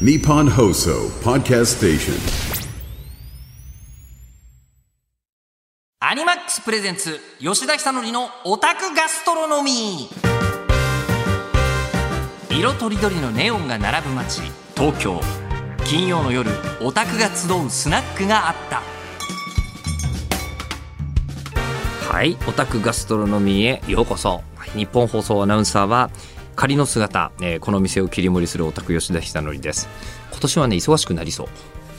Nippon Hoso Podcast Station. アニマックスプレゼンツ吉田久典のオタクガストロノミ。ー色とりどりのネオンが並ぶ街東京。金曜の夜オタクが集うスナックがあった。はいオタクガストロノミーへようこそ。日本放送アナウンサーは仮の姿、えーこの店を切り盛りするオタク吉田久典です。今年はね忙しくなりそう。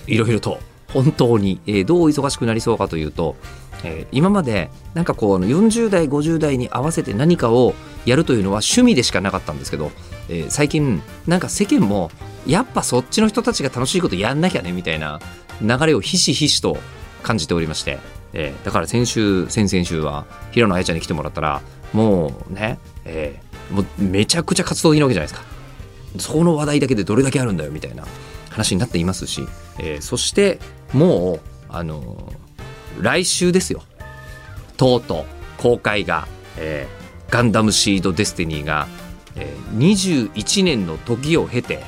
いろいろと。本当に、えーどう忙しくなりそうかというと、えー今までなんかこうあの40代50代に合わせて何かをやるというのは趣味でしかなかったんですけど、えー最近なんか世間もやっぱそっちの人たちが楽しいことやんなきゃねみたいな流れをひしひしと感じておりまして、えーだから先週先々週は平野綾ちゃんに来てもらったらもうね、えーもうめちゃくちゃ活動的なわけじゃないですか。その話題だけでどれだけあるんだよみたいな話になっていますし、えーそしてもうあのー来週ですよとうとう公開が、えーガンダムシードデスティニーが、えー21年の時を経て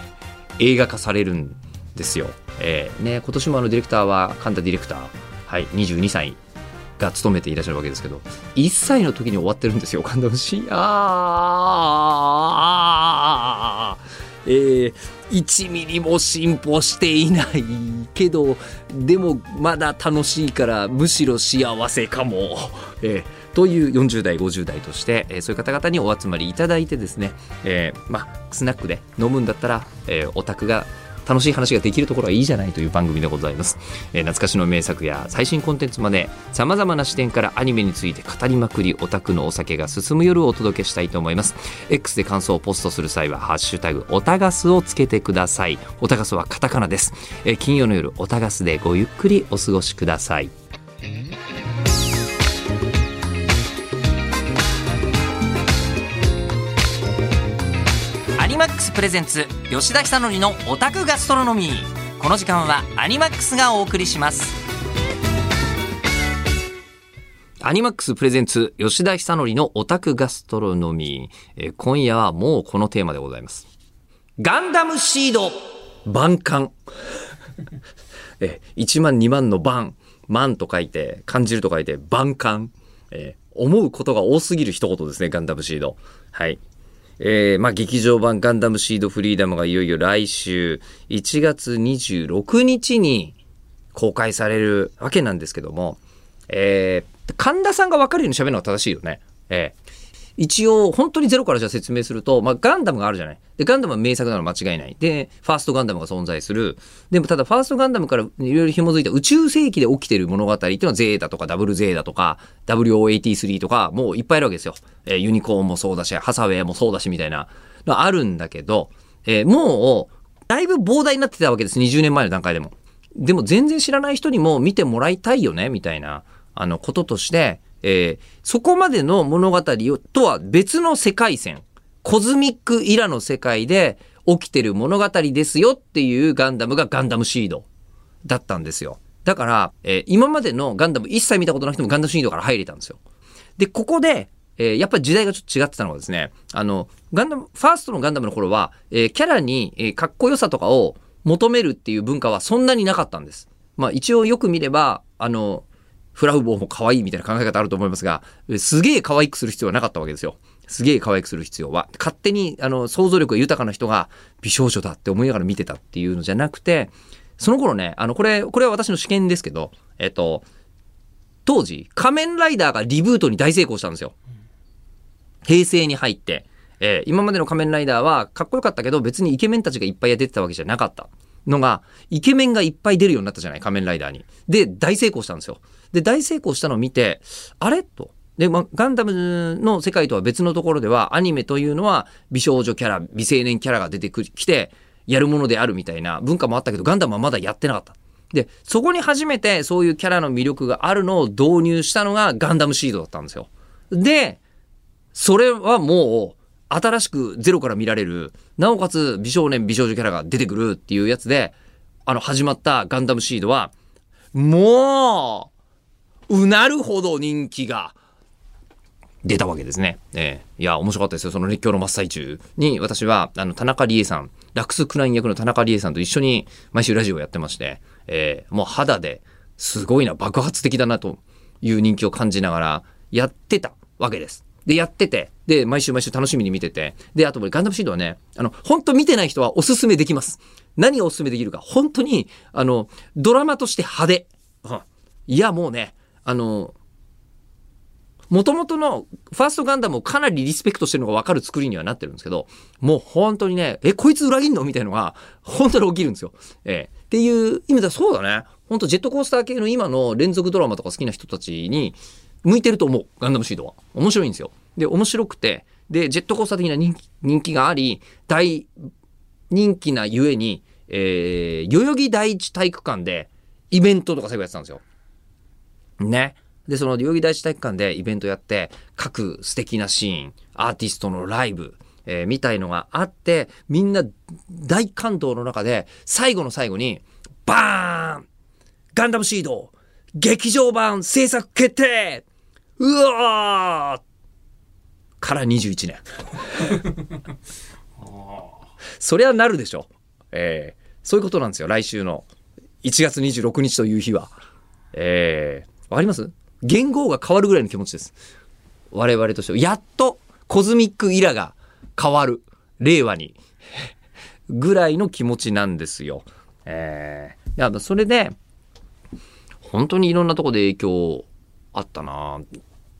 映画化されるんですよ。えーね、今年もあのディレクターは神田ディレクター、はい、22歳が務めていらっしゃるわけですけど1歳の時に終わってるんですよ。ガンダムシーあーえー、1ミリも進歩していないけどでもまだ楽しいからむしろ幸せかも、えーという40代50代として、えーそういう方々にお集まりいただいてですね、えーまあ、スナックで飲むんだったら、えーオタクが楽しい話ができるところはいいじゃないという番組でございます、えー懐かしの名作や最新コンテンツまでさまざまな視点からアニメについて語りまくりオタクのお酒が進む夜をお届けしたいと思います。X で感想をポストする際は「ハッシュタグオタガス」をつけてください。オタガスはカタカナです、えー金曜の夜オタガスでごゆっくりお過ごしください。ックスプレゼンツ吉田久典のオタクガストロノミー。この時間はアニマックスがお送りします。アニマックスプレゼンツ吉田久典のオタクガストロノミー、えー今夜はもうこのテーマでございます。ガンダムシード万感 え1万2万の万。万と書いて感じると書いて万感、えー思うことが多すぎる一言ですねガンダムシード。はい。えーまあ、劇場版ガンダムシードフリーダムがいよいよ来週1月26日に公開されるわけなんですけども、えー神田さんが分かるように喋るのは正しいよね。えー一応、本当にゼロからじゃ説明すると、まあ、ガンダムがあるじゃない。で、ガンダムは名作なの間違いない。で、ファーストガンダムが存在する。でも、ただ、ファーストガンダムからいろいろ紐づいた宇宙世紀で起きてる物語っていうのは、ゼータとかダブルゼータとか、WO83 とか、もういっぱいあるわけですよ。えーユニコーンもそうだし、ハサウェイもそうだし、みたいなあるんだけど、えーもう、だいぶ膨大になってたわけです。20年前の段階でも。でも、全然知らない人にも見てもらいたいよね、みたいな、あの、こととして、えーそこまでの物語とは別の世界線、コズミックイラの世界で起きてる物語ですよっていうガンダムがガンダムシードだったんですよ。だから、えー今までのガンダム一切見たことなくてもガンダムシードから入れたんですよ。で、ここで、えーやっぱり時代がちょっと違ってたのがですね、あの、ガンダム、ファーストのガンダムの頃は、えーキャラに、えーかっこよさとかを求めるっていう文化はそんなになかったんです。まあ一応よく見れば、あの、フラウボーも可愛いみたいな考え方あると思いますが、すげえ可愛くする必要はなかったわけですよ。すげえ可愛くする必要は。勝手に、あの、想像力が豊かな人が美少女だって思いながら見てたっていうのじゃなくて、その頃ね、あの、これ、これは私の試験ですけど、えっと、当時、仮面ライダーがリブートに大成功したんですよ。平成に入って、えー今までの仮面ライダーはかっこよかったけど別にイケメンたちがいっぱい出てたわけじゃなかったのがイケメンがいっぱい出るようになったじゃない？仮面ライダーに。で大成功したんですよ。で大成功したのを見てあれ？と。で、まあ、ガンダムの世界とは別のところではアニメというのは美少女キャラ美青年キャラが出てきてやるものであるみたいな文化もあったけどガンダムはまだやってなかった。でそこに初めてそういうキャラの魅力があるのを導入したのがガンダムシードだったんですよ。でそれはもう新しくゼロから見られるなおかつ美少年美少女キャラが出てくるっていうやつであの始まったガンダムシードはもううなるほど人気が出たわけですね。ええいや面白かったですよその熱狂の真っ最中に私はあの田中理恵さんラクス・クライン役の田中理恵さんと一緒に毎週ラジオやってまして、えーもう肌ですごいな、爆発的だなという人気を感じながらやってたわけです。で、やってて、で、毎週毎週楽しみに見てて、で、あとガンダムシードはね、あの、本当見てない人はおすすめできます。何がおすすめできるか、本当に、あの、ドラマとして派手。うんいや、もうね、あの、もともとのファーストガンダムをかなりリスペクトしてるのが分かる作りにはなってるんですけど、もう本当にね、え、こいつ裏切んのみたいのが、本当に起きるんですよ。えーっていう意味ではそうだね。本当ジェットコースター系の今の連続ドラマとか好きな人たちに向いてると思う。ガンダムシードは。面白いんですよ。で、面白くて、で、ジェットコースター的な人気人気があり、大人気なゆえに、えー、代々木第一体育館でイベントとか最後やってたんですよ。ね。で、その代々木第一体育館でイベントやって、各素敵なシーン、アーティストのライブ、えーみたいのがあって、みんな大感動の中で、最後の最後に、バーンガンダムシード劇場版制作決定うわーから21年。そりゃなるでしょ。えーそういうことなんですよ。来週の1月26日という日は。えー、わかります？言語が変わるぐらいの気持ちです。我々としては。やっとコズミックイラが変わる。令和に。ぐらいの気持ちなんですよ。えー、いや、それで、本当にいろんなとこで影響あったな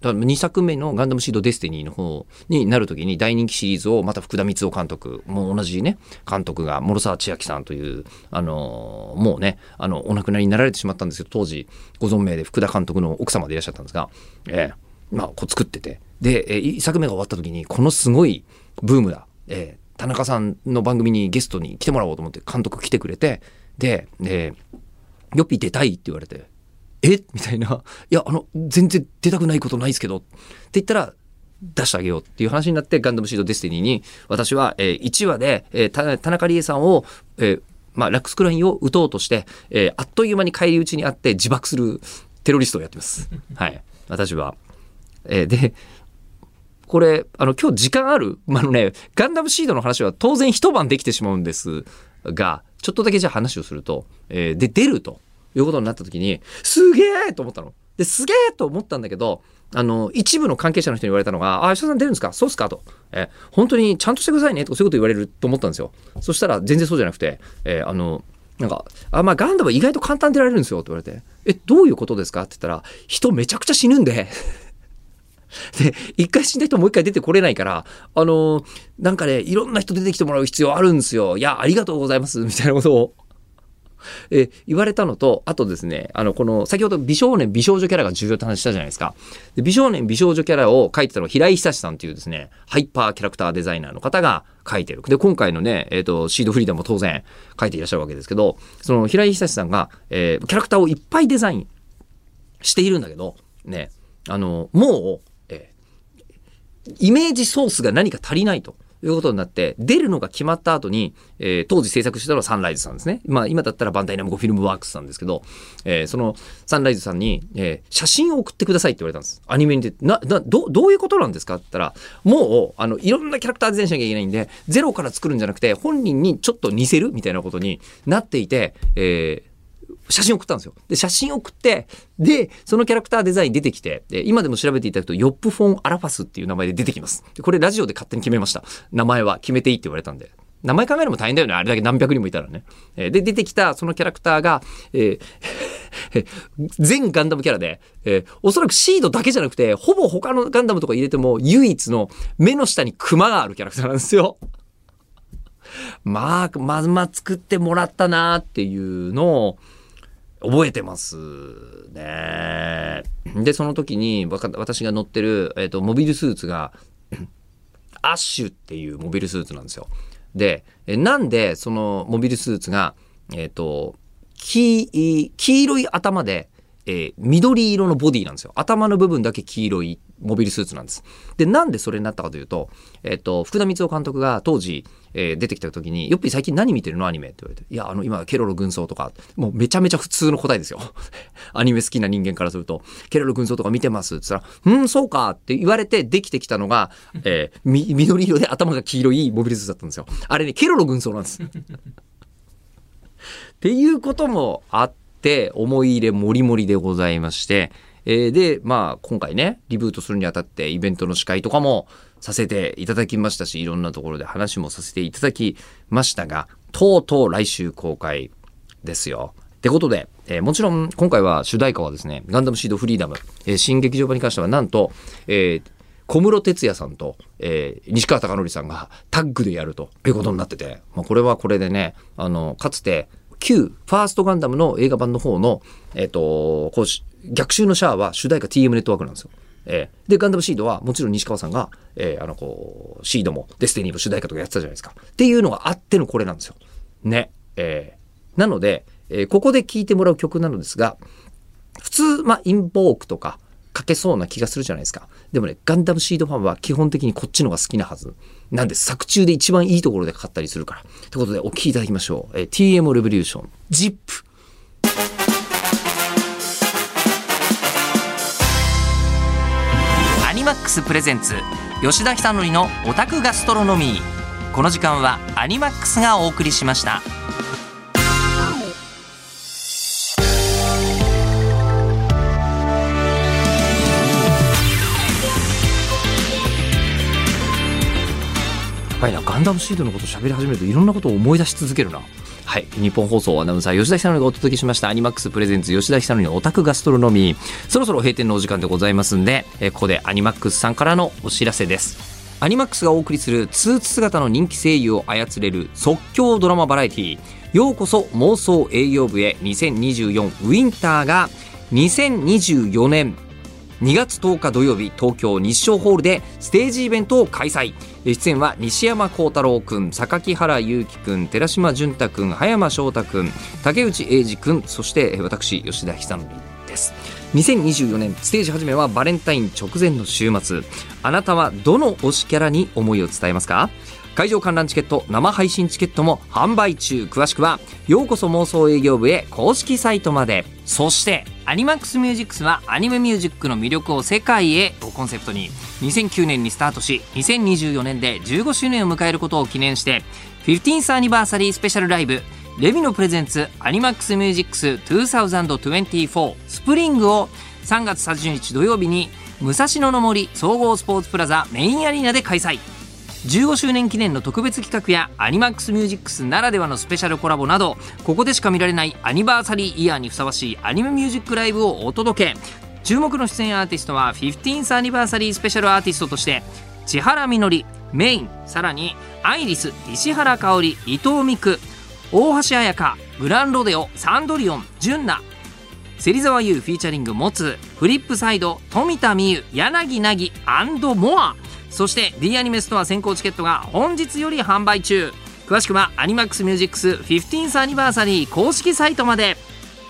だ2作目の「ガンダムシード・デスティニー」の方になる時に大人気シリーズをまた福田光雄監督もう同じね監督が諸沢千秋さんという、あのもうねあのお亡くなりになられてしまったんですけど当時ご存命で福田監督の奥様でいらっしゃったんですが、えーまあ、こう作ってて。で、1作目が終わった時にこのすごいブームだ、えー田中さんの番組にゲストに来てもらおうと思って監督来てくれてででヨッピー出たいって言われて、え？みたいな。いや、あの、全然出たくないことないですけど。って言ったら、出してあげようっていう話になって、ガンダムシードデスティニーに、私は、えー1話で、えー田田中理恵さんを、えーまあ、ラックスクラインを撃とうとして、えーあっという間に返り討ちにあって自爆するテロリストをやってます。はい。私は。えーで、これ、あの、今日時間ある？まあ、あのね、ガンダムシードの話は当然一晩できてしまうんですが、ちょっとだけじゃあ話をすると、えーで、出るということになった時に、すげえと思ったの。で、すげえと思ったんだけど、あの、一部の関係者の人に言われたのが、あ、吉田さん出るんですか？そうっすか？と。え本当にちゃんとしてくださいねとかそういうこと言われると思ったんですよ。そしたら全然そうじゃなくて、えーあの、なんか、あ、まあ、ガンダム意外と簡単で出られるんですよって言われて、え、どういうことですか？って言ったら、人めちゃくちゃ死ぬんで、で、一回死んだ人もう一回出てこれないから、あのーなんかね、いろんな人出てきてもらう必要あるんですよ。いや、ありがとうございます。みたいなことを、え言われたのと、あとですね、あの、この、先ほど美少年美少女キャラが重要って話したじゃないですか。で美少年美少女キャラを描いてたのは平井久志さんというですね、ハイパーキャラクターデザイナーの方が描いてる。で、今回のね、えっ、と、シードフリーダも当然描いていらっしゃるわけですけど、その平井久志さんが、えーキャラクターをいっぱいデザインしているんだけど、ね、あの、もう、えーイメージソースが何か足りないということになって、出るのが決まった後に、えー当時制作してたのはサンライズさんですね。まあ今だったらバンダイナムコフィルムワークスさんですけど、えーそのサンライズさんに、えー写真を送ってくださいって言われたんです。アニメに出て、な、な、ど、どういうことなんですかって言ったら、もう、あの、いろんなキャラクターデザインしなきゃいけないんで、ゼロから作るんじゃなくて、本人にちょっと似せるみたいなことになっていて、えー写真送ったんですよ。で、写真送って、で、そのキャラクターデザイン出てきて、で今でも調べていただくと、ヨップ・フォン・アラファスっていう名前で出てきます。でこれラジオで勝手に決めました。名前は決めていいって言われたんで。名前考えるのも大変だよね。あれだけ何百人もいたらね。えで、出てきたそのキャラクターが、えー 全ガンダムキャラで、えーおそらくシードだけじゃなくて、ほぼ他のガンダムとか入れても、唯一の目の下にクマがあるキャラクターなんですよ。まあ、まずま作ってもらったなっていうのを覚えてますね。で、その時に私が乗ってる、えっとモビルスーツが アッシュっていうモビルスーツなんですよ。で、えなんでそのモビルスーツが、えっと黄黄色い頭でえー緑色のボディなんですよ。頭の部分だけ黄色いモビルスーツなんです。で、なんでそれになったかというと、えっ、と、福田光夫監督が当時、えー出てきた時に、よっぴー最近何見てるの？アニメって言われて。いや、あの、今、ケロロ軍曹とか、もうめちゃめちゃ普通の答えですよ。アニメ好きな人間からすると、ケロロ軍曹とか見てます？って言ったら、うん、そうかって言われてできてきたのが、えーみ緑色で頭が黄色いモビルスーツだったんですよ。あれね、ケロロ軍曹なんです。っていうこともあって、思い入れもりもりでございまして、えーで、まあ、今回ね、リブートするにあたって、イベントの司会とかもさせていただきましたし、いろんなところで話もさせていただきましたが、とうとう来週公開ですよ。ってことで、えーもちろん今回は主題歌はですね、ガンダムシードフリーダム、えー新劇場版に関してはなんと、えー小室哲哉さんと、えー西川貴教さんがタッグでやるということになってて、まあ、これはこれでね、あの、かつて、旧ファーストガンダムの映画版の方の、えっ、と、こう、逆襲のシャアは主題歌 TM ネットワークなんですよ。えーで、ガンダムシードはもちろん西川さんが、えーあの、こう、シードもデスティニーも主題歌とかやってたじゃないですか。っていうのがあってのこれなんですよ。ね。えーなので、えーここで聴いてもらう曲なのですが、普通、まあ、 INVOKE とか書けそうな気がするじゃないですか。でもね、ガンダムシードファンは基本的にこっちのが好きなはず。なんで、作中で一番いいところでかかったりするから。ということで、お聴きいただきましょう。えー T.M.Revolution、Zips。アニマックス presents 吉田尚記のオタクガストロノミーこの時間はアニマックスがお送りしましたぱりなガンダムシードのことを喋り始めるといろんなことを思い出し続けるな。はい。日本放送アナウンサー吉田久典がお届けしました。アニマックスプレゼンツ吉田久典のオタクガストロノミ。ーそろそろ閉店のお時間でございますんで、ここでアニマックスさんからのお知らせです。アニマックスがお送りするスーツ姿の人気声優を操れる即興ドラマバラエティようこそ妄想営業部へ。2024ウィンターが2024年2月10日土曜日東京日照ホールでステージイベントを開催。出演は西山幸太郎君榊原裕貴君寺島淳太君葉山翔太君竹内英二君そして私吉田久美です。2024年ステージ始めはバレンタイン直前の週末。あなたはどの推しキャラに思いを伝えますか？会場観覧チケット生配信チケットも販売中。詳しくはようこそ妄想営業部へ公式サイトまで。そしてアニマックスミュージックスはアニメミュージックの魅力を世界へをコンセプトに。2009年にスタートし2024年で15周年を迎えることを記念して 15th アニバーサリースペシャルライブ。レビのプレゼンツアニマックスミュージックス2024スプリングを3月30日土曜日に武蔵野の森総合スポーツプラザメインアリーナで開催。15周年記念の特別企画やアニマックスミュージックスならではのスペシャルコラボなどここでしか見られないアニバーサリーイヤーにふさわしいアニメミュージックライブをお届け。注目の出演アーティストは 15th アニバーサリースペシャルアーティストとして千原みのりメイン。さらに i☆Ris 石原夏織伊藤美来大橋彩香 GRANRODEO サンドリオン JUNNA 芹澤優 featuring MOTSU fripSide 富田美憂やなぎなぎ and more。そして D アニメストア先行チケットが本日より販売中。詳しくはアニマックスミュージックス 15th アニバーサリー公式サイトまで。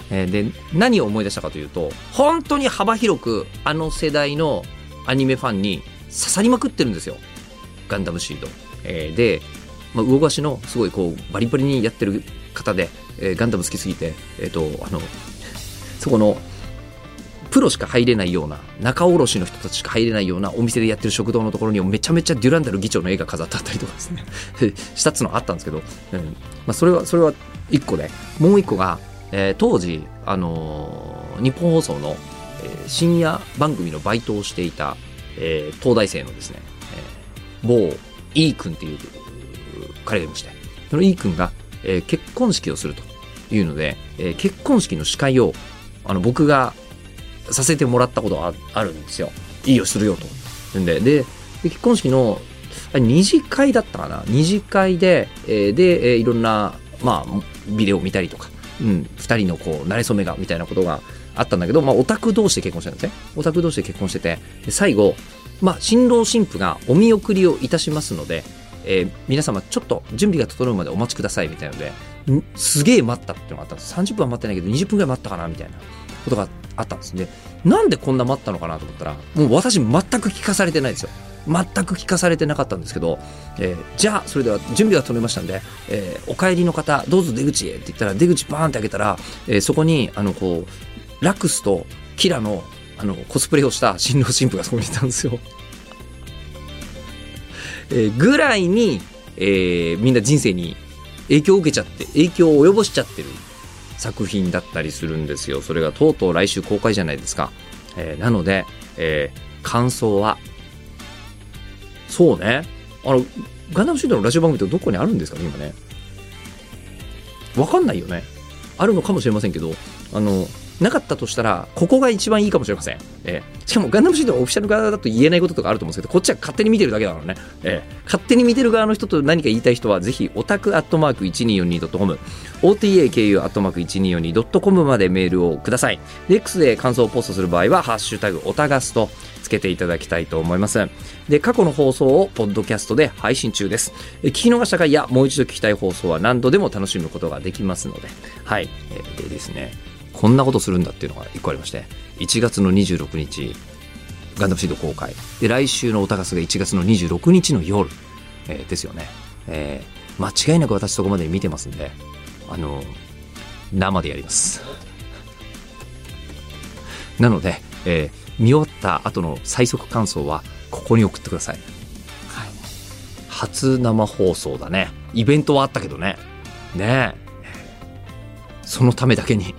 えーで何を思い出したかというと本当に幅広くあの世代のアニメファンに刺さりまくってるんですよ。ガンダムシード、えーで、まあ、魚河岸のすごいこうバリバリにやってる方で、えーガンダム好きすぎてえっ、とあのそこのプロしか入れないような仲卸の人たちしか入れないようなお店でやってる食堂のところにめちゃめちゃデュランダル議長の絵が飾ってあったりとかですね。したっつのあったんですけど、うん。まあ、それはそれは一個でもう一個が、えー当時、あのー日本放送の、えー深夜番組のバイトをしていた、えー東大生のですね、えー某 E 君っていう彼がいましてその E 君が、えー結婚式をするというので、えー結婚式の司会をあの僕がさせてもらったことがあるんですよ。いいよ、するよと。んで、で、結婚式の、二次会だったかな？二次会で、えーで、えーいろんな、まあ、ビデオを見たりとか、うん、二人のこう、馴れ初めが、みたいなことがあったんだけど、まあ、オタク同士で結婚してたんですね。オタク同士で結婚してて、最後、まあ、新郎新婦がお見送りをいたしますので、えー皆様ちょっと準備が整うまでお待ちくださいみたいなので、すげえ待ったっていうのがあったんです。30分は待ってないけど20分ぐらい待ったかなみたいなことがあったんですねなんでこんな待ったのかなと思ったらもう私全く聞かされてないですよ全く聞かされてなかったんですけど、えーじゃあそれでは準備が取れましたんで、えーお帰りの方どうぞ出口へって言ったら出口バーンって開けたら、えそこにあのこうラクスとキラのあのコスプレをした新郎新婦がそこにいたんですよ。えぐらいに、えーみんな人生に影響を受けちゃって影響を及ぼしちゃってる作品だったりするんですよ。それがとうとう来週公開じゃないですか、えーなので、えー感想はそうね。あのガンダムシュートのラジオ番組ってどこにあるんですかね今ね。わかんないよね。あるのかもしれませんけどあのなかったとしたらここが一番いいかもしれません、えーしかもガンダムシートはオフィシャル側だと言えないこととかあると思うんですけどこっちは勝手に見てるだけだからね、えー勝手に見てる側の人と何か言いたい人はぜひオタクアットマーク 1242.com otaku アットマーク 1242.com までメールをください。で X で感想をポストする場合は「ハッシュタグオタガス」とつけていただきたいと思います。で過去の放送をポッドキャストで配信中です。え聞き逃した回やもう一度聞きたい放送は何度でも楽しむことができますので。はい、えーでですね。こんなことするんだっていうのが一個ありまして1月の26日ガンダムシード公開。で来週のオタガスが1月の26日の夜、えーですよね、えー間違いなく私そこまで見てますんであの生でやります。なので、えー見終わった後の最速感想はここに送ってください、はい、初生放送だね。イベントはあったけどね。ねえ。そのためだけに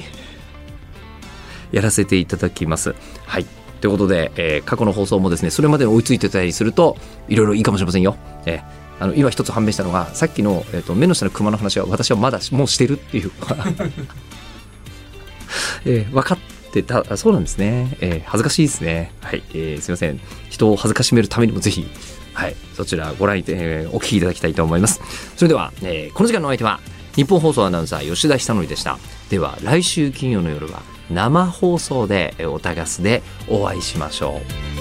やらせていただきます。はい。ということで、えー過去の放送もですね、それまで追いついてたりすると、いろいろいいかもしれませんよ。えーあの今一つ判明したのが、さっきの、えー、と目の下の熊の話は私はまだもうしてるっていう。えー分かってた、そうなんですね。えー恥ずかしいですね。はい。えーすいません。人を恥ずかしめるためにもぜひ、はい。そちらご覧いて、えーお聞きいただきたいと思います。それでは、えーこの時間のお相手は、日本放送アナウンサー吉田久典でした。では、来週金曜の夜は生放送で、おたがすでお会いしましょう。